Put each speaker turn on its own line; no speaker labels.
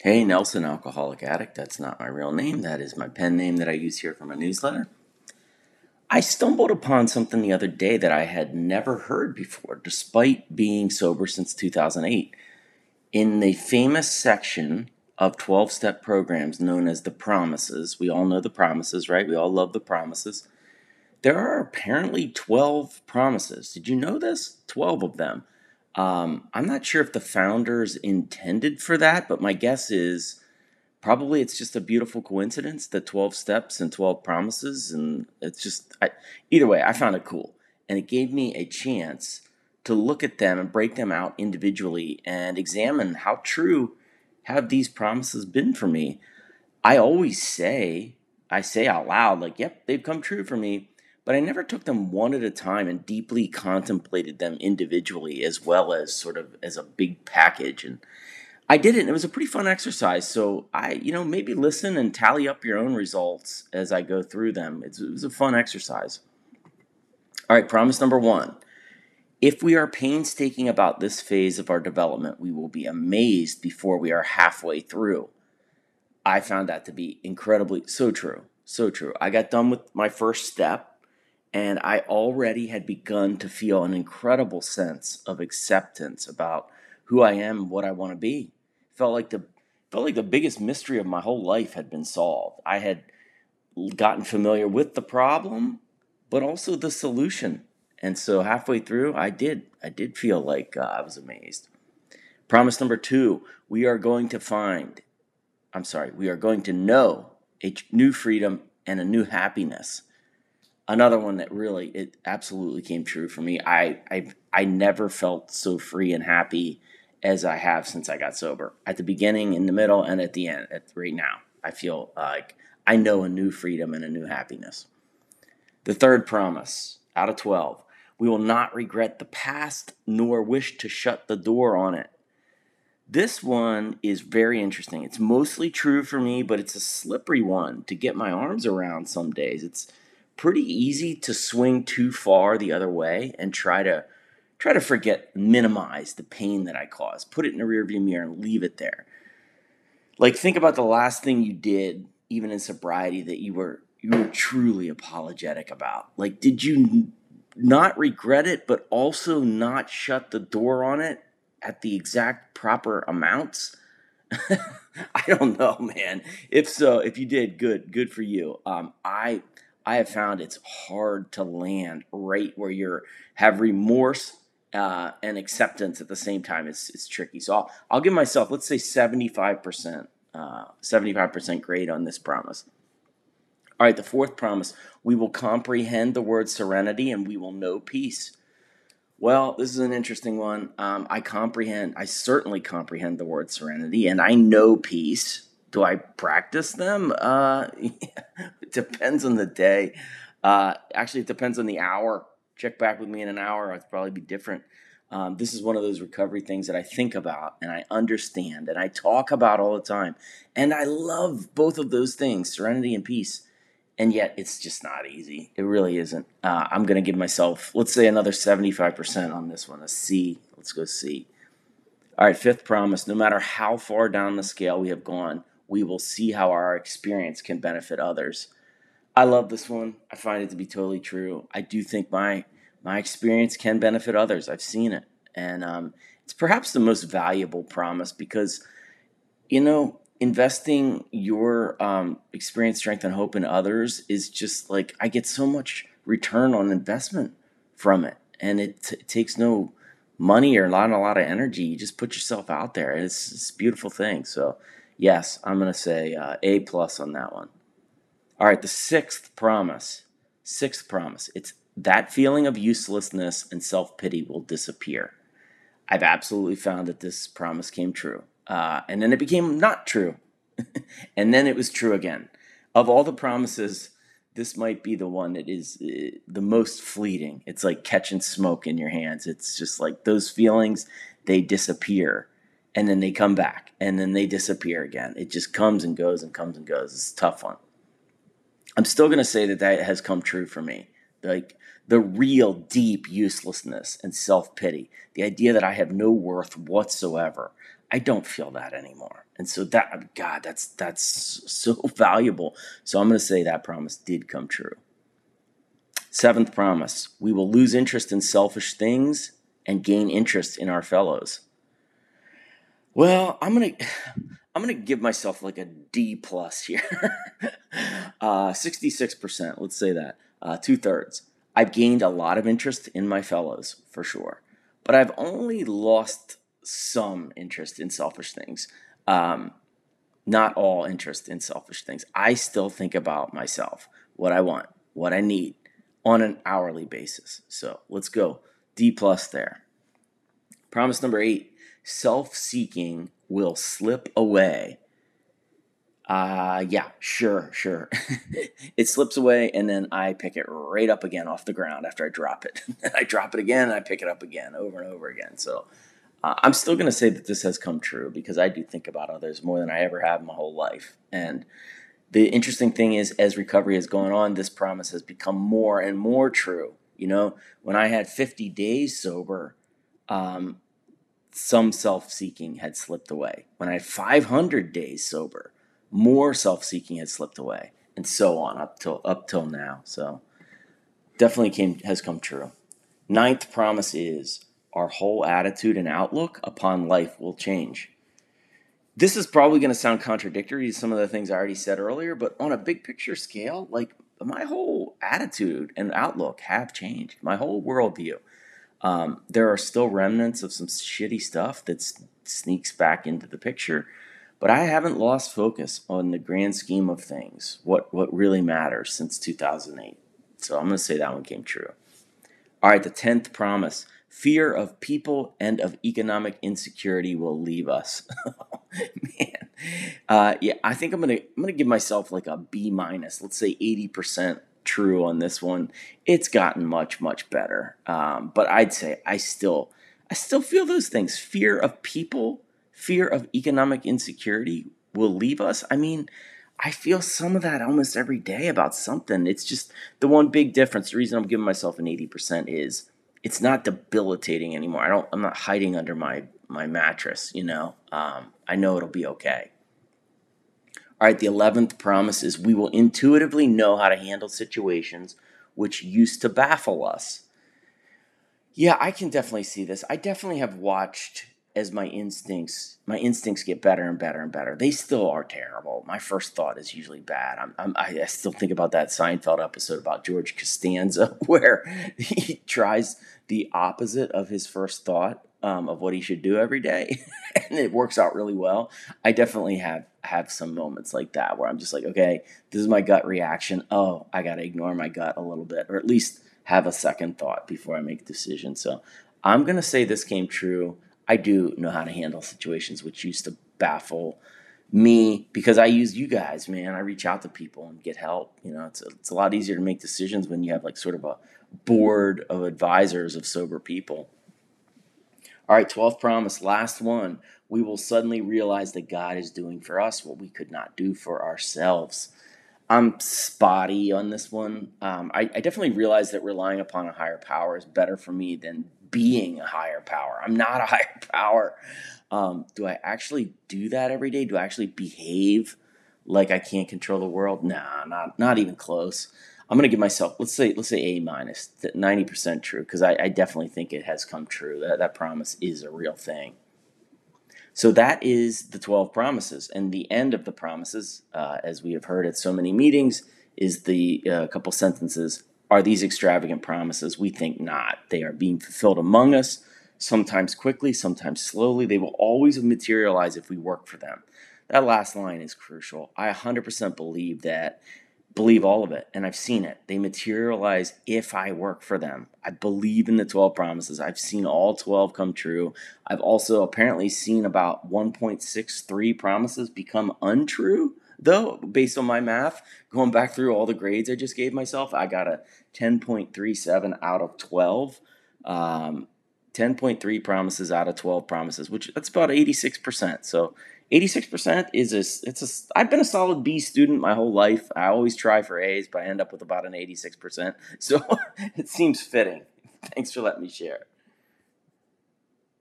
Hey, Nelson, alcoholic addict. That's not my real name. That is my pen name that I use here for my newsletter. I stumbled upon something the other day that I had never heard before, despite being sober since 2008. In the famous section of 12 step programs known as the promises, we all know the promises, right? We all love the promises. There are apparently 12 promises. Did you know this? 12 of them. Um, I'm not sure if the founders intended for that, but my guess is probably it's just a beautiful coincidence the 12 steps and 12 promises. And it's just, I, either way, I found it cool. And it gave me a chance to look at them and break them out individually and examine how true have these promises been for me. I always say, I say out loud, like, yep, they've come true for me but I never took them one at a time and deeply contemplated them individually as well as sort of as a big package. And I did it, and it was a pretty fun exercise. So I, you know, maybe listen and tally up your own results as I go through them. It's, it was a fun exercise. All right, promise number one. If we are painstaking about this phase of our development, we will be amazed before we are halfway through. I found that to be incredibly so true. So true. I got done with my first step and I already had begun to feel an incredible sense of acceptance about who I am what I want to be. Felt like the felt like the biggest mystery of my whole life had been solved. I had gotten familiar with the problem, but also the solution. And so halfway through, I did I did feel like uh, I was amazed. Promise number 2, we are going to find I'm sorry, we are going to know a new freedom and a new happiness another one that really it absolutely came true for me. I I I never felt so free and happy as I have since I got sober. At the beginning, in the middle, and at the end. At right now, I feel like I know a new freedom and a new happiness. The third promise out of twelve: we will not regret the past nor wish to shut the door on it. This one is very interesting. It's mostly true for me, but it's a slippery one to get my arms around some days. It's pretty easy to swing too far the other way and try to try to forget minimize the pain that I caused. Put it in a rearview mirror and leave it there. Like think about the last thing you did even in sobriety that you were you were truly apologetic about. Like did you not regret it but also not shut the door on it at the exact proper amounts? I don't know, man. If so, if you did, good, good for you. Um, I I have found it's hard to land right where you have remorse uh, and acceptance at the same time. It's, it's tricky. So I'll, I'll give myself, let's say 75%, uh, 75% grade on this promise. All right, the fourth promise we will comprehend the word serenity and we will know peace. Well, this is an interesting one. Um, I comprehend, I certainly comprehend the word serenity, and I know peace do I practice them? Uh, it depends on the day. Uh, actually, it depends on the hour. Check back with me in an hour. I'd probably be different. Um, this is one of those recovery things that I think about and I understand and I talk about all the time. And I love both of those things, serenity and peace. And yet, it's just not easy. It really isn't. Uh, I'm going to give myself, let's say, another 75% on this one, a C. Let's go C. All right, fifth promise no matter how far down the scale we have gone, we will see how our experience can benefit others. I love this one. I find it to be totally true. I do think my my experience can benefit others. I've seen it, and um, it's perhaps the most valuable promise because, you know, investing your um, experience, strength, and hope in others is just like I get so much return on investment from it, and it, t- it takes no money or not a lot of energy. You just put yourself out there, and it's, it's a beautiful thing. So Yes, I'm going to say uh, A plus on that one. All right, the sixth promise. Sixth promise. It's that feeling of uselessness and self pity will disappear. I've absolutely found that this promise came true. Uh, and then it became not true. and then it was true again. Of all the promises, this might be the one that is uh, the most fleeting. It's like catching smoke in your hands. It's just like those feelings, they disappear and then they come back and then they disappear again. It just comes and goes and comes and goes. It's a tough one. I'm still going to say that that has come true for me. Like the real deep uselessness and self pity, the idea that I have no worth whatsoever. I don't feel that anymore. And so that God, that's that's so valuable. So I'm going to say that promise did come true. Seventh promise, we will lose interest in selfish things and gain interest in our fellows. Well, I'm to I'm to give myself like a D plus here. uh, 66%, let's say that. Uh, two thirds. I've gained a lot of interest in my fellows, for sure. But I've only lost some interest in selfish things. Um, not all interest in selfish things. I still think about myself, what I want, what I need on an hourly basis. So let's go. D plus there. Promise number eight self seeking will slip away. Uh, yeah, sure, sure. it slips away, and then I pick it right up again off the ground after I drop it. I drop it again, and I pick it up again over and over again. So uh, I'm still going to say that this has come true because I do think about others more than I ever have in my whole life. And the interesting thing is, as recovery has gone on, this promise has become more and more true. You know, when I had 50 days sober, um, some self seeking had slipped away. When I had 500 days sober, more self seeking had slipped away, and so on up till up till now. So definitely came has come true. Ninth promise is our whole attitude and outlook upon life will change. This is probably going to sound contradictory to some of the things I already said earlier, but on a big picture scale, like my whole attitude and outlook have changed. My whole worldview. Um, there are still remnants of some shitty stuff that sneaks back into the picture, but I haven't lost focus on the grand scheme of things, what, what really matters since 2008. So I'm going to say that one came true. All right, the 10th promise fear of people and of economic insecurity will leave us. Man, uh, yeah, I think I'm gonna I'm gonna give myself like a B minus. Let's say 80% true on this one. It's gotten much much better, um, but I'd say I still I still feel those things. Fear of people, fear of economic insecurity will leave us. I mean. I feel some of that almost every day about something. It's just the one big difference. The reason I'm giving myself an 80% is it's not debilitating anymore. I don't I'm not hiding under my my mattress, you know. Um, I know it'll be okay. All right, the 11th promise is we will intuitively know how to handle situations which used to baffle us. Yeah, I can definitely see this. I definitely have watched as my instincts my instincts get better and better and better. They still are terrible. My first thought is usually bad. I'm, I'm, i still think about that Seinfeld episode about George Costanza where he tries the opposite of his first thought um, of what he should do every day, and it works out really well. I definitely have have some moments like that where I'm just like, okay, this is my gut reaction. Oh, I got to ignore my gut a little bit, or at least have a second thought before I make a decision. So I'm gonna say this came true I do know how to handle situations which used to baffle me because I use you guys, man. I reach out to people and get help. You know, it's a, it's a lot easier to make decisions when you have like sort of a board of advisors of sober people. All right, 12th promise, last one. We will suddenly realize that God is doing for us what we could not do for ourselves. I'm spotty on this one. Um, I, I definitely realize that relying upon a higher power is better for me than being a higher power. I'm not a higher power. Um, do I actually do that every day? Do I actually behave like I can't control the world? Nah, not not even close. I'm gonna give myself let's say let's say A minus, ninety percent true, because I, I definitely think it has come true. That that promise is a real thing. So that is the twelve promises, and the end of the promises, uh, as we have heard at so many meetings, is the uh, couple sentences are these extravagant promises? We think not. They are being fulfilled among us, sometimes quickly, sometimes slowly. They will always materialize if we work for them. That last line is crucial. I 100% believe that, believe all of it, and I've seen it. They materialize if I work for them. I believe in the 12 promises. I've seen all 12 come true. I've also apparently seen about 1.63 promises become untrue though, based on my math, going back through all the grades I just gave myself, I got a 10.37 out of 12. Um, 10.3 promises out of 12 promises, which that's about 86%. So 86% is a, it's a, I've been a solid B student my whole life. I always try for A's, but I end up with about an 86%. So it seems fitting. Thanks for letting me share.